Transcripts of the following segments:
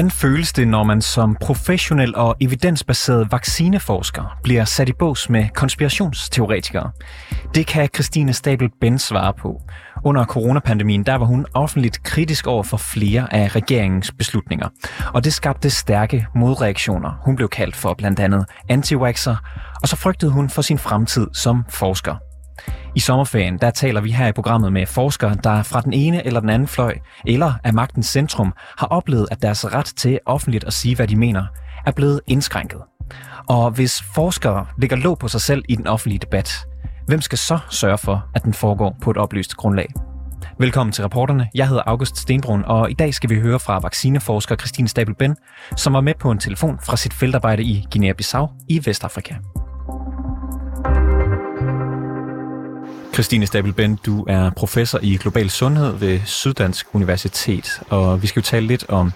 Hvordan føles det, når man som professionel og evidensbaseret vaccineforsker bliver sat i bås med konspirationsteoretikere? Det kan Christine Stabel Ben svare på. Under coronapandemien der var hun offentligt kritisk over for flere af regeringens beslutninger. Og det skabte stærke modreaktioner. Hun blev kaldt for blandt andet anti og så frygtede hun for sin fremtid som forsker. I sommerferien der taler vi her i programmet med forskere, der fra den ene eller den anden fløj, eller af magtens centrum, har oplevet, at deres ret til offentligt at sige, hvad de mener, er blevet indskrænket. Og hvis forskere ligger låg på sig selv i den offentlige debat, hvem skal så sørge for, at den foregår på et oplyst grundlag? Velkommen til reporterne. Jeg hedder August Stenbrun, og i dag skal vi høre fra vaccineforsker Christine Stabel Ben, som var med på en telefon fra sit feltarbejde i Guinea-Bissau i Vestafrika. Christine Stabelben, du er professor i global sundhed ved Syddansk Universitet, og vi skal jo tale lidt om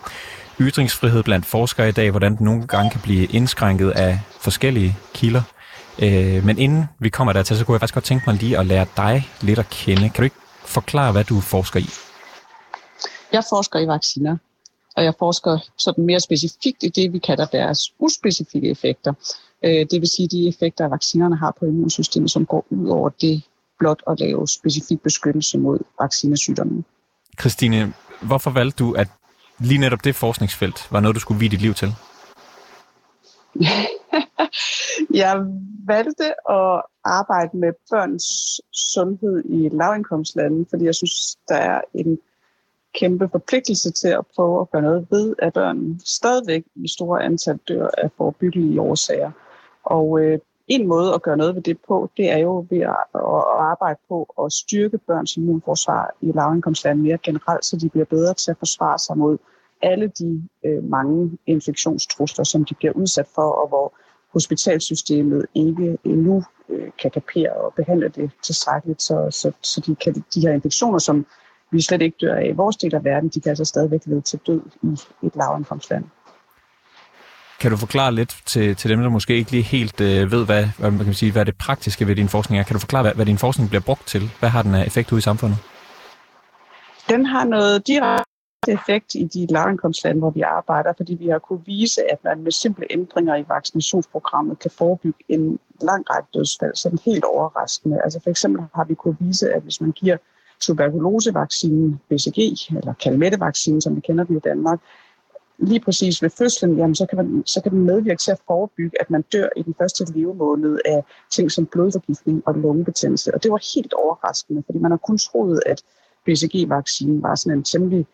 ytringsfrihed blandt forskere i dag, hvordan den nogle gange kan blive indskrænket af forskellige kilder. Øh, men inden vi kommer dertil, så kunne jeg faktisk godt tænke mig lige at lære dig lidt at kende. Kan du ikke forklare, hvad du forsker i? Jeg forsker i vacciner, og jeg forsker sådan mere specifikt i det, vi kalder deres uspecifikke effekter. Øh, det vil sige de effekter, vaccinerne har på immunsystemet, som går ud over det, blot at lave specifik beskyttelse mod vaccinesygdomme. Christine, hvorfor valgte du, at lige netop det forskningsfelt var noget, du skulle vide dit liv til? jeg valgte at arbejde med børns sundhed i lavindkomstlande, fordi jeg synes, der er en kæmpe forpligtelse til at prøve at gøre noget ved, at børn stadigvæk i store antal dør af forebyggelige årsager. Og øh, en måde at gøre noget ved det på, det er jo ved at, at arbejde på at styrke børns immunforsvar i lavindkomstlande mere generelt, så de bliver bedre til at forsvare sig mod alle de øh, mange infektionstrusler, som de bliver udsat for, og hvor hospitalsystemet ikke endnu øh, kan kapere og behandle det tilstrækkeligt, så, så, så de, kan, de her infektioner, som vi slet ikke dør af i vores del af verden, de kan altså stadigvæk lede til død i et lavindkomstland. Kan du forklare lidt til, til dem, der måske ikke lige helt øh, ved, hvad, hvad, man kan sige, hvad det praktiske ved din forskning er? Kan du forklare, hvad, hvad din forskning bliver brugt til? Hvad har den af effekt ud i samfundet? Den har noget direkte effekt i de lavindkomstlande, hvor vi arbejder, fordi vi har kunne vise, at man med simple ændringer i vaccinationsprogrammet kan forebygge en lang række dødsfald, sådan helt overraskende. Altså for eksempel har vi kunne vise, at hvis man giver tuberkulosevaccinen BCG, eller kalmettevaccinen, som vi kender den i Danmark, lige præcis ved fødslen, jamen, så, kan man, så kan den medvirke til at forebygge, at man dør i den første levemåned af ting som blodforgiftning og lungebetændelse. Og det var helt overraskende, fordi man har kun troet, at BCG-vaccinen var sådan en temmelig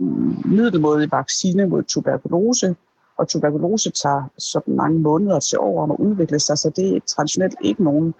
mm, middelmådig vaccine mod tuberkulose, og tuberkulose tager sådan mange måneder til over om at udvikle sig, så det er traditionelt ikke nogen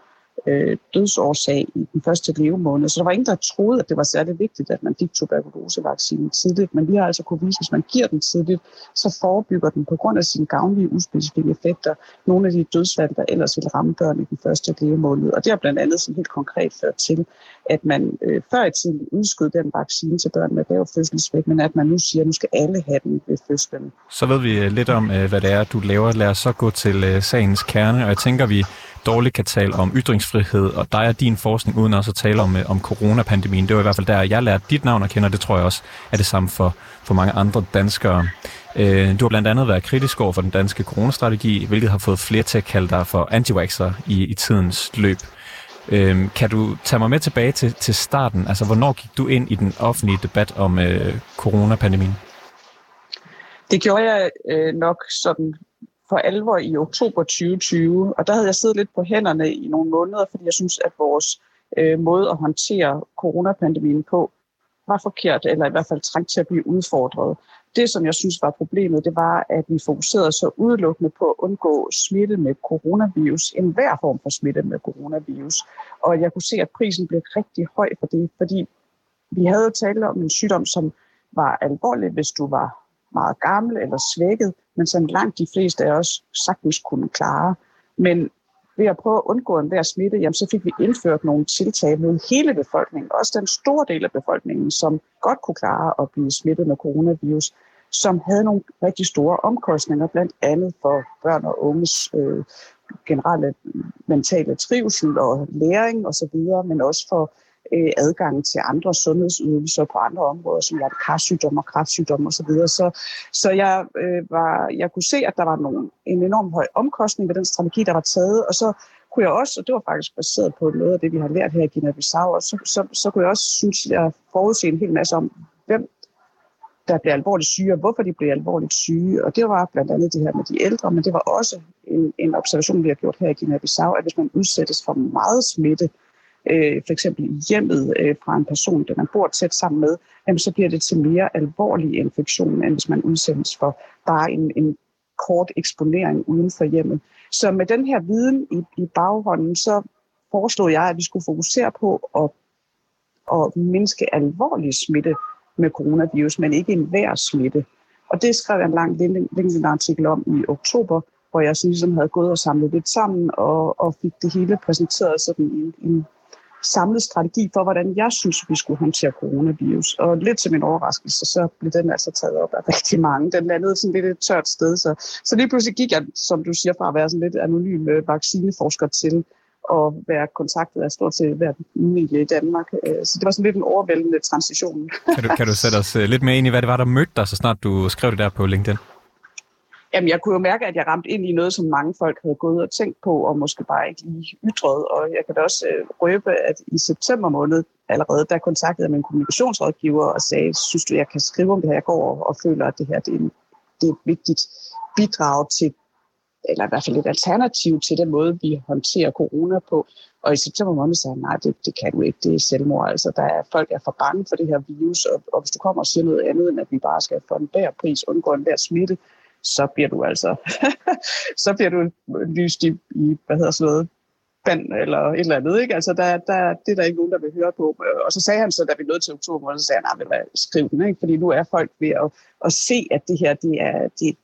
øh, dødsårsag i den første levemåned. Så der var ingen, der troede, at det var særlig vigtigt, at man fik tuberkulosevaccinen tidligt. Men vi har altså kunne vise, at hvis man giver den tidligt, så forebygger den på grund af sine gavnlige uspecifikke effekter nogle af de dødsfald, der ellers ville ramme børn i den første levemåned. Og det har blandt andet sådan helt konkret ført til, at man øh, før i tiden udskød den vaccine til børn med lav fødselsvægt, men at man nu siger, at nu skal alle have den ved fødslen. Så ved vi øh, lidt om, øh, hvad det er, du laver. Lad os så gå til øh, sagens kerne, og jeg tænker, vi dårligt kan tale om ytringsfrihed, og dig er din forskning, uden også at tale om, øh, om coronapandemien. Det var i hvert fald der, jeg lærte dit navn at kende, og det tror jeg også er det samme for, for mange andre danskere. Øh, du har blandt andet været kritisk over for den danske coronastrategi, hvilket har fået flere til at kalde dig for anti i, i tidens løb. Øh, kan du tage mig med tilbage til, til starten? Altså, hvornår gik du ind i den offentlige debat om øh, coronapandemien? Det gjorde jeg øh, nok sådan for alvor i oktober 2020, og der havde jeg siddet lidt på hænderne i nogle måneder, fordi jeg synes, at vores øh, måde at håndtere coronapandemien på var forkert, eller i hvert fald trængt til at blive udfordret. Det, som jeg synes var problemet, det var, at vi fokuserede så udelukkende på at undgå smitte med coronavirus, en hver form for smitte med coronavirus. Og jeg kunne se, at prisen blev rigtig høj for det, fordi vi havde talt om en sygdom, som var alvorlig, hvis du var meget gammel eller svækket, men som langt de fleste af os sagtens kunne klare. Men ved at prøve at undgå en der smitte, jamen, så fik vi indført nogle tiltag mod hele befolkningen, også den store del af befolkningen, som godt kunne klare at blive smittet med coronavirus, som havde nogle rigtig store omkostninger, blandt andet for børn og unges øh, generelle mentale trivsel og læring osv., men også for øh, adgang til andre sundhedsydelser på andre områder, som hjertekarsygdomme og kræftsygdomme osv. Så, så jeg, øh, var, jeg kunne se, at der var nogle, en enorm høj omkostning ved den strategi, der var taget, og så kunne jeg også, og det var faktisk baseret på noget af det, vi har lært her i Guinea-Bissau, og så, så, så kunne jeg også synes, jeg forudse en hel masse om, hvem der bliver alvorligt syge, og hvorfor de bliver alvorligt syge. Og det var blandt andet det her med de ældre, men det var også en, en observation, vi har gjort her i Guinea-Bissau, at hvis man udsættes for meget smitte, øh, øh, for eksempel i hjemmet øh, fra en person, der man bor tæt sammen med, jamen, så bliver det til mere alvorlig infektion, end hvis man udsættes for bare en, en kort eksponering uden for hjemmet. Så med den her viden i, i baghånden, så foreslog jeg, at vi skulle fokusere på at, at mindske alvorlig smitte med coronavirus, men ikke enhver smitte. Og det skrev jeg en lang LinkedIn-artikel om i oktober, hvor jeg sådan ligesom havde gået og samlet lidt sammen og, og fik det hele præsenteret sådan i en samlet strategi for, hvordan jeg synes, vi skulle håndtere coronavirus. Og lidt til min overraskelse, så blev den altså taget op af rigtig mange. Den landede sådan lidt et tørt sted. Så, så lige pludselig gik jeg, som du siger, fra at være sådan lidt anonym øh, vaccineforsker til at være kontaktet af stort set hver familie i Danmark. Øh, så det var sådan lidt en overvældende transition. Kan du, kan du sætte os øh, lidt mere ind i, hvad det var, der mødte dig, så snart du skrev det der på LinkedIn? Jamen, jeg kunne jo mærke, at jeg ramte ind i noget, som mange folk havde gået og tænkt på, og måske bare ikke lige ytret. Og jeg kan da også øh, røbe, at i september måned allerede, der kontaktede jeg min kommunikationsrådgiver og sagde, synes du, jeg kan skrive om det her? Jeg går og føler, at det her det er, en, det er et vigtigt bidrag til, eller i hvert fald et alternativ til den måde, vi håndterer corona på. Og i september måned sagde jeg, nej, det, det kan du ikke, det er selvmord. Altså, der er, folk er for bange for det her virus, og, og hvis du kommer og siger noget andet, end at vi bare skal for en bær pris undgå en hver smitte, så bliver du altså, så bliver du lyst i, i hvad hedder sådan noget, band eller et eller andet. Ikke? Altså, der, der, det er der ikke nogen, der vil høre på. Og så sagde han så, da vi nåede til oktober, så sagde han, nej, skriv den, ikke? fordi nu er folk ved at, at se, at det her, det er, det,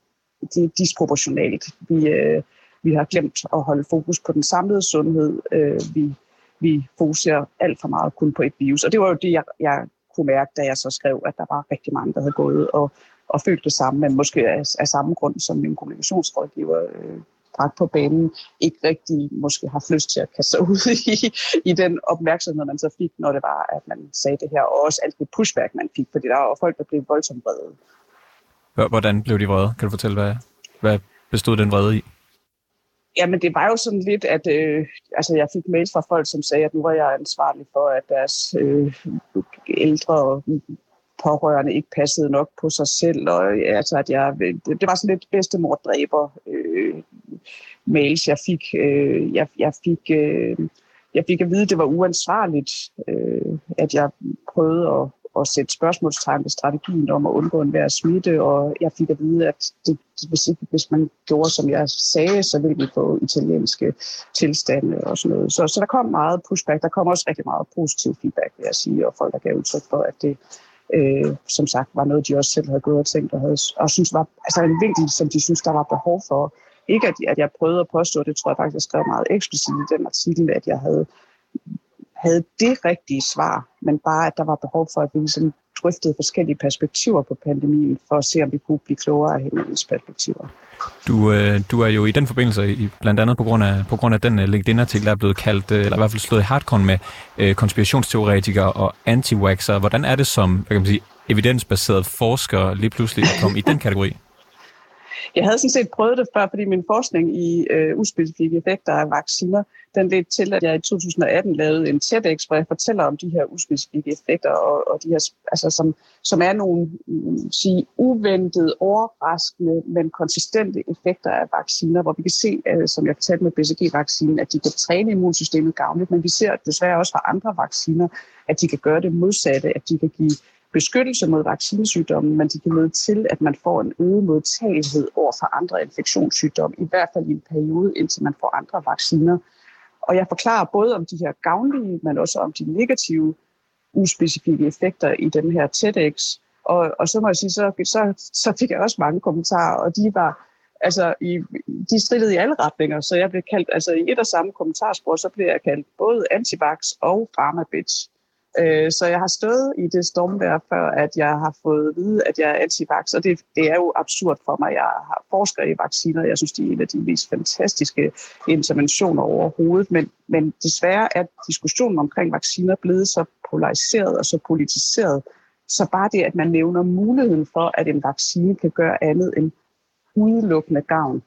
det er disproportionalt. Vi, øh, vi har glemt at holde fokus på den samlede sundhed. Øh, vi, vi fokuserer alt for meget kun på et virus. Og det var jo det, jeg, jeg kunne mærke, da jeg så skrev, at der var rigtig mange, der havde gået og og følt det samme, men måske af, af samme grund som min kommunikationsrådgiver øh, bragt på banen, ikke rigtig måske har lyst til at kaste sig ud i, i den opmærksomhed, man så fik, når det var, at man sagde det her, og også alt det pushback, man fik, fordi der var folk, der blev voldsomt vrede. Hvordan blev de vrede? Kan du fortælle, hvad, hvad bestod den vrede i? Jamen, det var jo sådan lidt, at øh, altså, jeg fik mails fra folk, som sagde, at nu var jeg ansvarlig for, at deres øh, ældre pårørende ikke passede nok på sig selv, og øh, altså, at jeg, det, var sådan lidt bedstemor dræber øh, mails, jeg fik. Øh, jeg, jeg fik øh, jeg fik at vide, at det var uansvarligt, øh, at jeg prøvede at, at sætte spørgsmålstegn ved strategien om at undgå enhver smitte, og jeg fik at vide, at det, hvis, ikke, hvis man gjorde, som jeg sagde, så ville vi få italienske tilstande og sådan noget. Så, så der kom meget pushback. Der kom også rigtig meget positiv feedback, vil jeg sige, og folk, der gav udtryk for, at det, øh, som sagt var noget, de også selv havde gået og tænkt og, havde, og synes var altså en vinkel, som de synes, der var behov for. Ikke at, at jeg prøvede at påstå, det tror jeg faktisk, jeg skrev meget eksplicit i den artikel, at jeg havde, havde det rigtige svar, men bare at der var behov for, at vi ligesom drøftede forskellige perspektiver på pandemien, for at se, om vi kunne blive klogere af hinandens perspektiver. Du, øh, du er jo i den forbindelse, i, blandt andet på grund af, på grund af den øh, LinkedIn-artikel, der er blevet kaldt, øh, eller i hvert fald slået i hardcore med øh, konspirationsteoretikere og anti -waxer. Hvordan er det som hvad kan man sige, evidensbaseret forsker lige pludselig at komme i den kategori? Jeg havde sådan set prøvet det før, fordi min forskning i øh, uspecifikke effekter af vacciner, den ledte til, at jeg i 2018 lavede en TEDx, hvor jeg fortæller om de her uspecifikke effekter, og, og de her, altså, som, som er nogle mm, sige, uventede, overraskende, men konsistente effekter af vacciner, hvor vi kan se, øh, som jeg fortalte med BCG-vaccinen, at de kan træne immunsystemet gavnligt, men vi ser desværre også fra andre vacciner, at de kan gøre det modsatte, at de kan give beskyttelse mod vaccinesygdommen, men det kan lede til, at man får en øget modtagelighed over for andre infektionssygdomme, i hvert fald i en periode, indtil man får andre vacciner. Og jeg forklarer både om de her gavnlige, men også om de negative uspecifikke effekter i den her TEDx. Og, og så må jeg sige, så, så, så fik jeg også mange kommentarer, og de var altså i, de stridede i alle retninger, så jeg blev kaldt, altså i et og samme kommentarspor, så blev jeg kaldt både antivax og pharmabitch. Øh, så jeg har stået i det stormvær før, at jeg har fået at vide, at jeg er antivax, og det, det er jo absurd for mig. Jeg har forsker i vacciner, jeg synes, de er en af de mest fantastiske interventioner overhovedet, men, men desværre er diskussionen omkring vacciner blevet så polariseret og så politiseret, så bare det, at man nævner muligheden for, at en vaccine kan gøre andet end udelukkende gavn,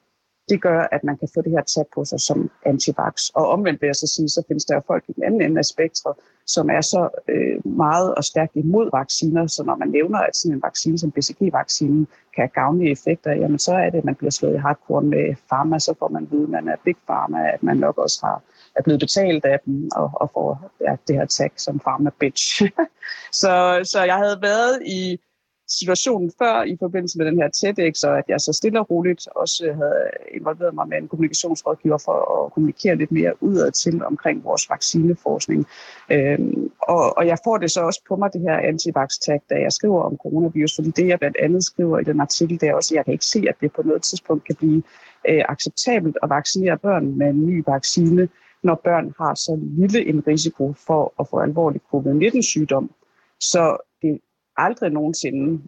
det gør, at man kan få det her tag på sig som antivax. Og omvendt vil jeg så sige, så findes der jo folk i den anden ende af spektret, som er så øh, meget og stærkt imod vacciner, så når man nævner, at sådan en vaccine som BCG-vaccinen kan have gavnlige effekter, jamen så er det, at man bliver slået i hardcore med pharma, så får man at vide, at man er big pharma, at man nok også har, er blevet betalt af dem og, og får ja, det her tag som pharma bitch. så, så jeg havde været i situationen før i forbindelse med den her TEDx, og at jeg så stille og roligt også øh, havde involveret mig med en kommunikationsrådgiver for at kommunikere lidt mere udad til omkring vores vaccineforskning. Øhm, og, og jeg får det så også på mig, det her antivax-tag, da jeg skriver om coronavirus, fordi det jeg blandt andet skriver i den artikel, det er også, at jeg kan ikke se, at det på noget tidspunkt kan blive øh, acceptabelt at vaccinere børn med en ny vaccine, når børn har så lille en risiko for at få alvorlig covid-19-sygdom. Så aldrig nogensinde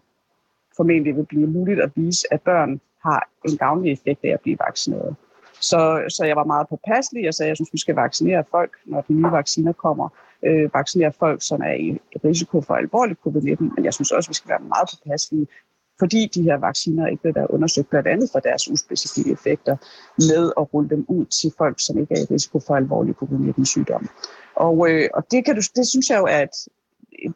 formentlig vil blive muligt at vise, at børn har en gavnlig effekt af at blive vaccineret. Så, så jeg var meget påpasselig. og sagde, at jeg synes, vi skal vaccinere folk, når de nye vacciner kommer. Øh, vaccinere folk, som er i risiko for alvorlig covid-19. Men jeg synes også, at vi skal være meget påpasselige, fordi de her vacciner ikke vil være undersøgt blandt andet for deres uspecifikke effekter, med at rulle dem ud til folk, som ikke er i risiko for alvorlig covid-19-sygdom. Og, øh, og det, kan du, det synes jeg jo er et, et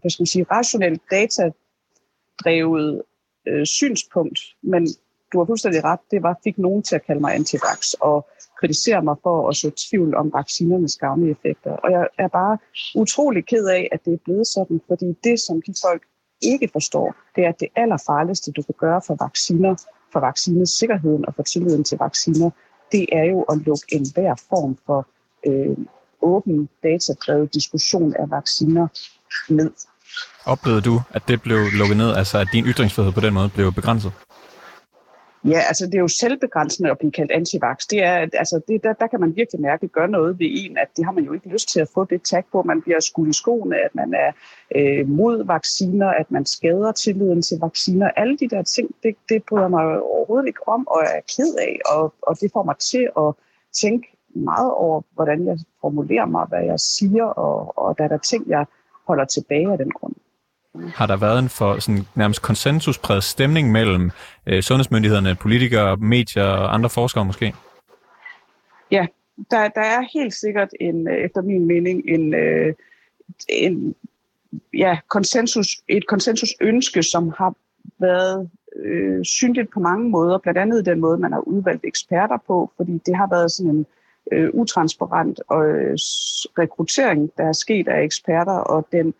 hvad skal man sige, rationelt datadrevet øh, synspunkt, men du har fuldstændig ret, det var, fik nogen til at kalde mig antivax og kritisere mig for at så tvivl om vaccinernes gavnlige effekter. Og jeg er bare utrolig ked af, at det er blevet sådan, fordi det, som de folk ikke forstår, det er, at det allerfarligste, du kan gøre for vacciner, for vaccinesikkerheden og for tilliden til vacciner, det er jo at lukke enhver form for øh, åben datadrevet diskussion af vacciner ned. Oplevede du, at det blev lukket ned, altså at din ytringsfrihed på den måde blev begrænset? Ja, altså det er jo selvbegrænsende at blive kaldt antivax. Det er, altså det, der, der kan man virkelig mærke, at gør noget ved en, at det har man jo ikke lyst til at få det tag på. Man bliver skudt i skoene, at man er øh, mod vacciner, at man skader tilliden til vacciner. Alle de der ting, det, det bryder mig overhovedet ikke om, og er ked af, og, og det får mig til at tænke meget over, hvordan jeg formulerer mig, hvad jeg siger, og, og der er der ting, jeg holder tilbage af den grund. Har der været en for sådan nærmest konsensuspræget stemning mellem øh, sundhedsmyndighederne, politikere, medier og andre forskere måske? Ja, der, der er helt sikkert en, øh, efter min mening en, øh, en ja, konsensus, et konsensusønske, som har været øh, synligt på mange måder, blandt andet den måde, man har udvalgt eksperter på, fordi det har været sådan en øh, utransparent og, øh, rekruttering, der er sket af eksperter, og den,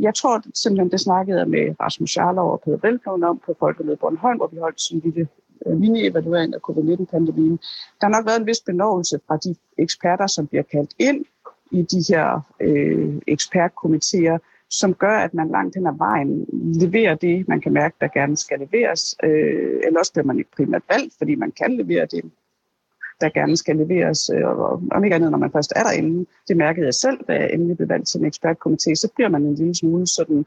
jeg tror simpelthen, det snakkede jeg med Rasmus Jarlov og Peter Velblom om på Folkemødet Bornholm, hvor vi holdt sådan en lille øh, mini-evaluering af covid-19-pandemien. Der har nok været en vis benovelse fra de eksperter, som bliver kaldt ind i de her øh, ekspertkomiteer, som gør, at man langt hen ad vejen leverer det, man kan mærke, der gerne skal leveres. Øh, eller også bliver man ikke primært valgt, fordi man kan levere det, der gerne skal leveres, øh, og om ikke andet, når man først er derinde. Det mærkede jeg selv, da jeg endelig blev valgt til en ekspertkomité, så bliver man en lille smule sådan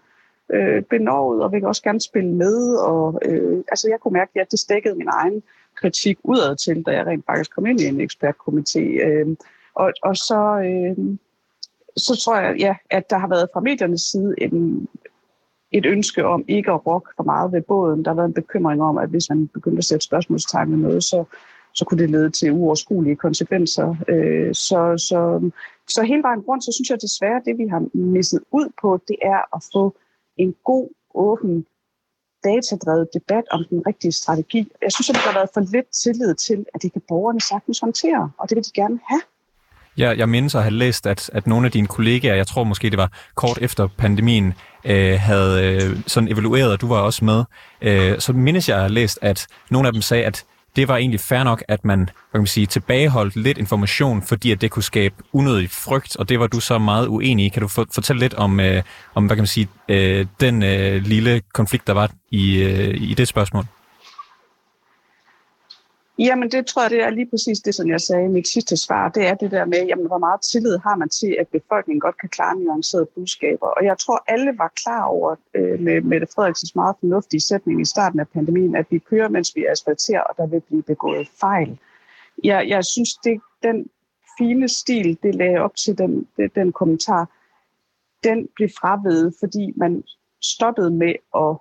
øh, benovet, og vil også gerne spille med. Og, øh, altså, jeg kunne mærke, at det stækkede min egen kritik udad til, da jeg rent faktisk kom ind i en ekspertkomité. Øh, og, og så, øh, så tror jeg, ja, at der har været fra mediernes side en, et ønske om ikke at rokke for meget ved båden. Der har været en bekymring om, at hvis man begyndte at sætte spørgsmålstegn med noget, så, så kunne det lede til uoverskuelige konsekvenser. Øh, så, så, så hele vejen rundt, så synes jeg desværre, at det vi har misset ud på, det er at få en god, åben, datadrevet debat om den rigtige strategi. Jeg synes, at der har været for lidt tillid til, at det kan borgerne sagtens håndtere, og det vil de gerne have. Ja, jeg mindes at have læst, at, at nogle af dine kollegaer, jeg tror måske det var kort efter pandemien, øh, havde øh, sådan evalueret, og du var også med, øh, så mindes jeg at have læst, at nogle af dem sagde, at det var egentlig fair nok, at man, hvad kan man sige, tilbageholdt lidt information, fordi at det kunne skabe unødig frygt, og det var du så meget uenig i. Kan du fortælle lidt om, øh, om hvad kan man sige, øh, den øh, lille konflikt, der var i, øh, i det spørgsmål? Jamen, det tror jeg, det er lige præcis det, som jeg sagde i mit sidste svar. Det er det der med, jamen, hvor meget tillid har man til, at befolkningen godt kan klare nuancerede budskaber. Og jeg tror, alle var klar over øh, med Mette Frederiksens meget fornuftige sætning i starten af pandemien, at vi kører, mens vi asfalterer, og der vil blive begået fejl. Jeg, jeg synes, det, den fine stil, det lagde op til den, den kommentar, den blev fravedet, fordi man stoppede med at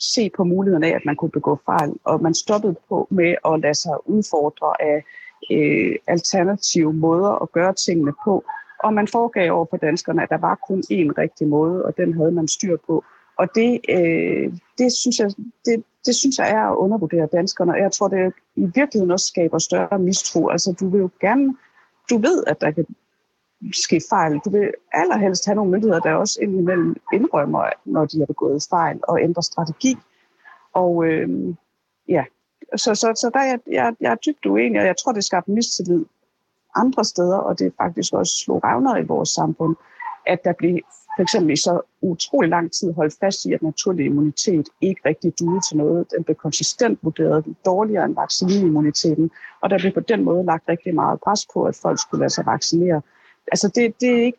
se på muligheden af, at man kunne begå fejl, og man stoppede på med at lade sig udfordre af øh, alternative måder at gøre tingene på. Og man foregav over på danskerne, at der var kun én rigtig måde, og den havde man styr på. Og det, øh, det, synes jeg, det, det synes jeg er at undervurdere danskerne, og jeg tror, det i virkeligheden også skaber større mistro. Altså, du vil jo gerne, du ved, at der kan ske fejl. Du vil allerhelst have nogle myndigheder, der også indimellem indrømmer, når de har begået fejl, og ændrer strategi. Og øh, ja, så, så, så der er jeg, jeg, jeg er dybt uenig, og jeg tror, det skaber mistillid andre steder, og det faktisk også slog revner i vores samfund, at der blev for eksempel i så utrolig lang tid holdt fast i, at naturlig immunitet ikke rigtig duede til noget. Den blev konsistent vurderet dårligere end vaccineimmuniteten, og der blev på den måde lagt rigtig meget pres på, at folk skulle lade sig vaccinere altså det, det er ikke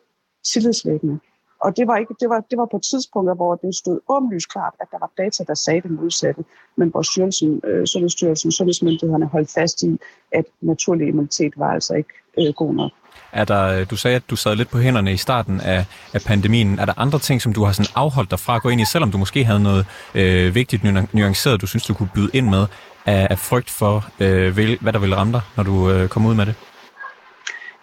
tillidsvækkende. Og det var, ikke, det, var, det var på tidspunkter, hvor det stod åbenlyst klart, at der var data, der sagde det modsatte. Men hvor styrelsen, øh, Sundhedsstyrelsen, sundhedsmyndighederne holdt fast i, at naturlig immunitet var altså ikke øh, god nok. Er der, øh, du sagde, at du sad lidt på hænderne i starten af, af pandemien. Er der andre ting, som du har sådan afholdt dig fra at gå ind i, selvom du måske havde noget øh, vigtigt nuanceret, du synes, du kunne byde ind med, af, af frygt for, øh, hvad der ville ramme dig, når du øh, kom ud med det?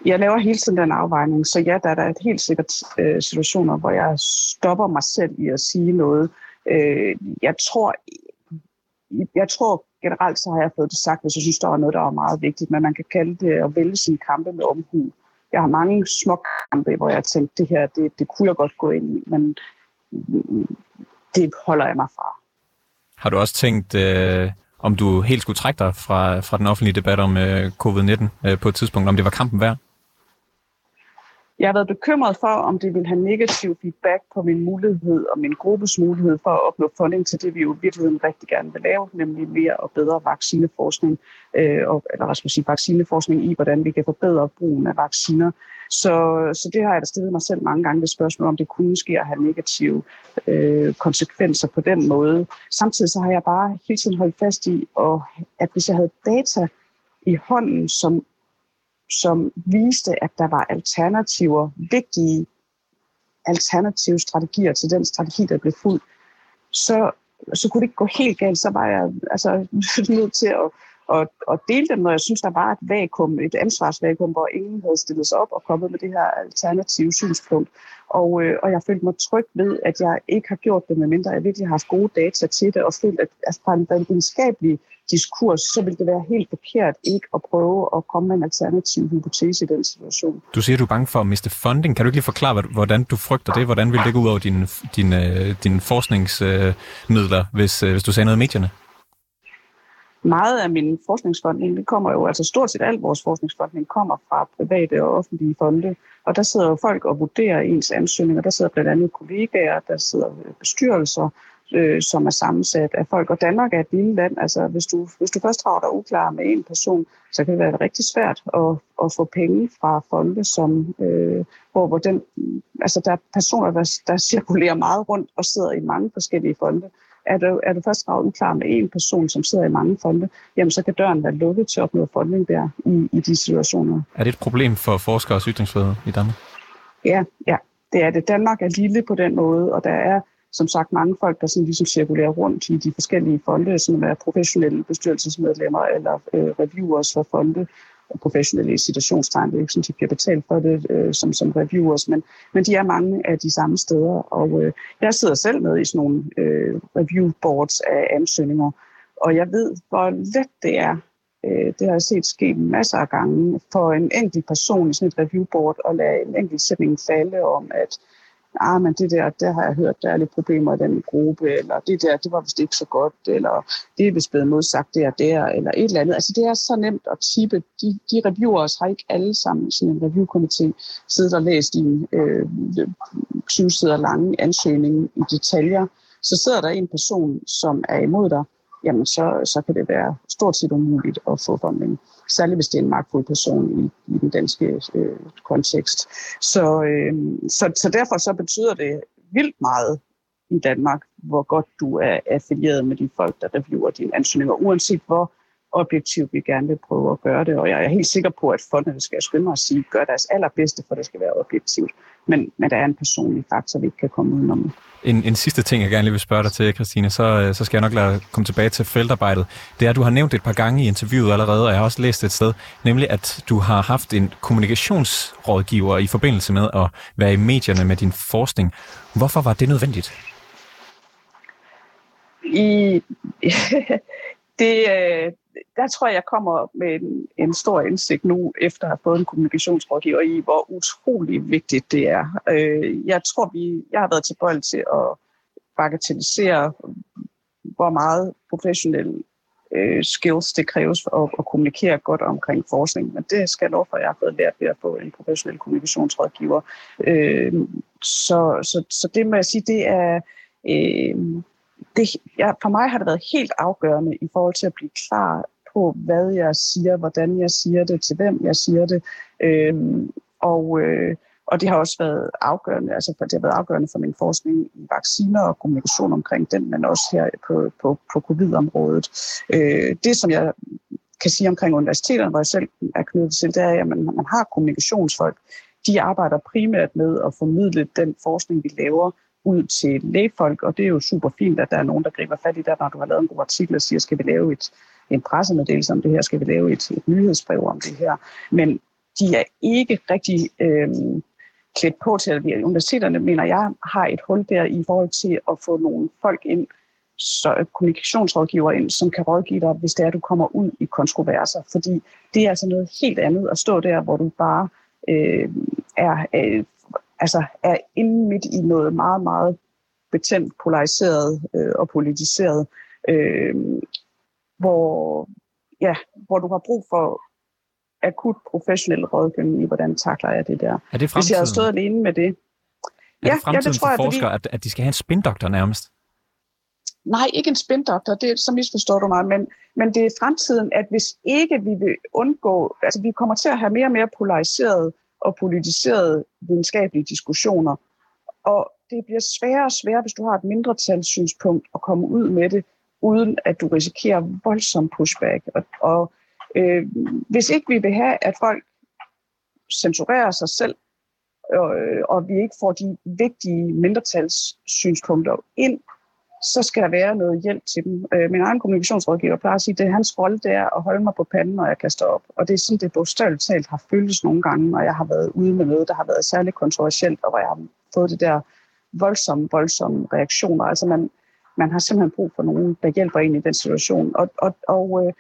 Jeg laver hele tiden den afvejning, så ja, der er der helt sikkert øh, situationer, hvor jeg stopper mig selv i at sige noget. Øh, jeg tror, jeg tror generelt så har jeg fået det sagt, hvis jeg synes, der var noget, der var meget vigtigt, men man kan kalde det at vælge sine kampe med omhu. Jeg har mange små kampe, hvor jeg tænkte, det her, det, det kunne jeg godt gå ind i, men det holder jeg mig fra. Har du også tænkt, øh, om du helt skulle trække dig fra, fra den offentlige debat om øh, covid-19 øh, på et tidspunkt, om det var kampen værd? Jeg har været bekymret for, om det vil have negativ feedback på min mulighed og min gruppes mulighed for at opnå funding til det, vi jo i virkeligheden rigtig gerne vil lave, nemlig mere og bedre vaccineforskning, øh, og, eller hvad skal man sige, vaccineforskning i, hvordan vi kan forbedre brugen af vacciner. Så, så det har jeg da stillet mig selv mange gange det spørgsmål, om det kunne ske at have negative øh, konsekvenser på den måde. Samtidig så har jeg bare hele tiden holdt fast i, og at hvis jeg havde data i hånden, som som viste, at der var alternativer, vigtige alternative strategier til den strategi, der blev fuldt, så, så kunne det ikke gå helt galt. Så var jeg altså, nødt til at, at, at dele dem, når jeg synes, der var et vakuum, et ansvarsvakuum, hvor ingen havde stillet sig op og kommet med det her alternative synspunkt. Og, øh, og jeg følte mig tryg ved, at jeg ikke har gjort det, medmindre jeg virkelig har haft gode data til det, og følt, at altså, fra en videnskabelig diskurs, så ville det være helt forkert ikke at prøve at komme med en alternativ hypotese i den situation. Du siger, du er bange for at miste funding. Kan du ikke lige forklare, hvordan du frygter det? Hvordan vil det gå ud over dine, dine, øh, dine forskningsmidler, hvis, øh, hvis du sagde noget i medierne? Meget af min forskningsfondning, det kommer jo, altså stort set alt vores forskningsfondning kommer fra private og offentlige fonde, og der sidder jo folk og vurderer ens ansøgninger. Der sidder blandt andet kollegaer, der sidder bestyrelser, øh, som er sammensat af folk. Og Danmark er et lille land. Altså, hvis du, hvis du først har dig uklar med en person, så kan det være rigtig svært at, at få penge fra fonde, som, øh, hvor, hvor den, altså, der er personer, der, der cirkulerer meget rundt og sidder i mange forskellige fonde. Er du, er du først ravet uklar med en person, som sidder i mange fonde, jamen så kan døren være lukket til at opnå funding der i, i de situationer. Er det et problem for forskere og ytringsfrihed i Danmark? Ja, ja, det er det. Danmark er lille på den måde, og der er som sagt mange folk, der sådan ligesom cirkulerer rundt i de forskellige fonde, som er professionelle bestyrelsesmedlemmer eller øh, reviewers for fonde, professionelle situationstegn. Det er ikke sådan, de bliver betalt for det øh, som, som reviewers, men, men de er mange af de samme steder. Og øh, jeg sidder selv med i sådan nogle øh, review boards af ansøgninger, og jeg ved, hvor let det er. Øh, det har jeg set ske masser af gange for en enkelt person i sådan et review board at lade en enkelt sætning falde om, at ah, men det der, der har jeg hørt, der er lidt problemer i den gruppe, eller det der, det var vist ikke så godt, eller det er vist blevet modsagt der og der, eller et eller andet. Altså det er så nemt at tippe. De, de reviewers har ikke alle sammen sådan en reviewkomité siddet og læst i en øh, 20 sider lange ansøgning i detaljer. Så sidder der en person, som er imod dig, jamen så, så kan det være stort set umuligt at få funding. Særligt hvis det er en magtfuld person i, i den danske øh, kontekst. Så, øh, så, så derfor så betyder det vildt meget i Danmark, hvor godt du er affilieret med de folk, der reviewer dine ansøgninger, uanset hvor objektivt vi gerne vil prøve at gøre det. Og jeg er helt sikker på, at fondene skal skynde mig at sige, gør deres allerbedste, for det skal være objektivt. Men, men der er en personlig faktor, vi ikke kan komme udenom. En, en sidste ting, jeg gerne lige vil spørge dig til, Christine, så, øh, så skal jeg nok lade komme tilbage til feltarbejdet. Det er, at du har nævnt et par gange i interviewet allerede, og jeg har også læst et sted, nemlig at du har haft en kommunikationsrådgiver i forbindelse med at være i medierne med din forskning. Hvorfor var det nødvendigt? I, det, øh, der tror jeg, jeg kommer med en, en stor indsigt nu, efter at have fået en kommunikationsrådgiver i, hvor utrolig vigtigt det er. Øh, jeg tror, vi, jeg har været tilbøjelig til at bagatellisere, hvor meget professionel øh, skills det kræves for at, at kommunikere godt omkring forskning. Men det skal jeg lov for, at jeg har fået lært ved at få en professionel kommunikationsrådgiver. Øh, så, så, så det må jeg sige, det er... Øh, det, ja, for mig har det været helt afgørende i forhold til at blive klar på, hvad jeg siger, hvordan jeg siger det, til hvem jeg siger det. Øhm, og, øh, og det har også været afgørende, altså det har været afgørende for min forskning i vacciner og kommunikation omkring den, men også her på, på, på covid-området. Øh, det, som jeg kan sige omkring universiteterne, hvor jeg selv er knyttet til, det er, at man, man har kommunikationsfolk. De arbejder primært med at formidle den forskning, vi laver, ud til lægefolk, og det er jo super fint, at der er nogen, der griber fat i det, når du har lavet en god artikel og siger, skal vi lave et, en pressemeddelelse om det her, skal vi lave et, et nyhedsbrev om det her. Men de er ikke rigtig øh, klædt på til, at vi universiteterne, mener jeg, har et hul der i forhold til at få nogle folk ind, så kommunikationsrådgiver ind, som kan rådgive dig, hvis det er, at du kommer ud i kontroverser. Fordi det er altså noget helt andet at stå der, hvor du bare øh, er øh, altså er inde midt i noget meget, meget betændt, polariseret øh, og politiseret, øh, hvor, ja, hvor du har brug for akut professionel rådgivning i, hvordan takler jeg det der. Er det Hvis jeg havde stået alene med det. Er ja, det ja, det tror jeg, forskere, fordi... at, at de skal have en spindoktor nærmest? Nej, ikke en spindoktor, det, så misforstår du mig, men, men det er fremtiden, at hvis ikke vi vil undgå, altså vi kommer til at have mere og mere polariseret og politiserede videnskabelige diskussioner. Og det bliver sværere og sværere, hvis du har et mindretalssynspunkt, at komme ud med det, uden at du risikerer voldsom pushback. Og, og øh, hvis ikke vi vil have, at folk censurerer sig selv, og, øh, og vi ikke får de vigtige mindretalssynspunkter ind, så skal der være noget hjælp til dem. Øh, min egen kommunikationsrådgiver plejer at sige, at det er hans rolle, det er at holde mig på panden, når jeg kaster op. Og det er sådan, det bogstaveligt talt har føltes nogle gange, når jeg har været ude med noget, der har været særligt kontroversielt, og hvor jeg har fået det der voldsomme, voldsomme reaktioner. Altså man, man har simpelthen brug for nogen, der hjælper en i den situation. Og, og, og øh,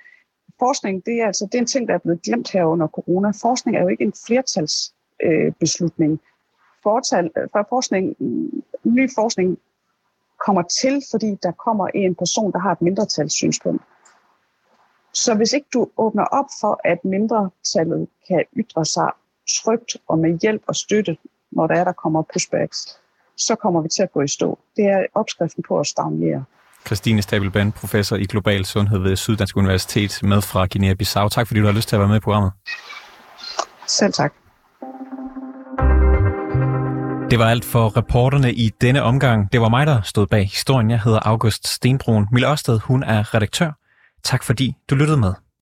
forskning, det er, altså, det er en ting, der er blevet glemt her under corona. Forskning er jo ikke en flertalsbeslutning. Øh, beslutning. Fortal, for forskning, ny forskning kommer til, fordi der kommer en person, der har et mindretalssynspunkt. Så hvis ikke du åbner op for, at mindretallet kan ytre sig trygt og med hjælp og støtte, når der er, der kommer pushbacks, så kommer vi til at gå i stå. Det er opskriften på at stagnere. Christine Stabelben, professor i global sundhed ved Syddansk Universitet, med fra Guinea-Bissau. Tak fordi du har lyst til at være med i programmet. Selv tak. Det var alt for reporterne i denne omgang. Det var mig, der stod bag historien. Jeg hedder August Stenbrun. Mille Ørsted, hun er redaktør. Tak fordi du lyttede med.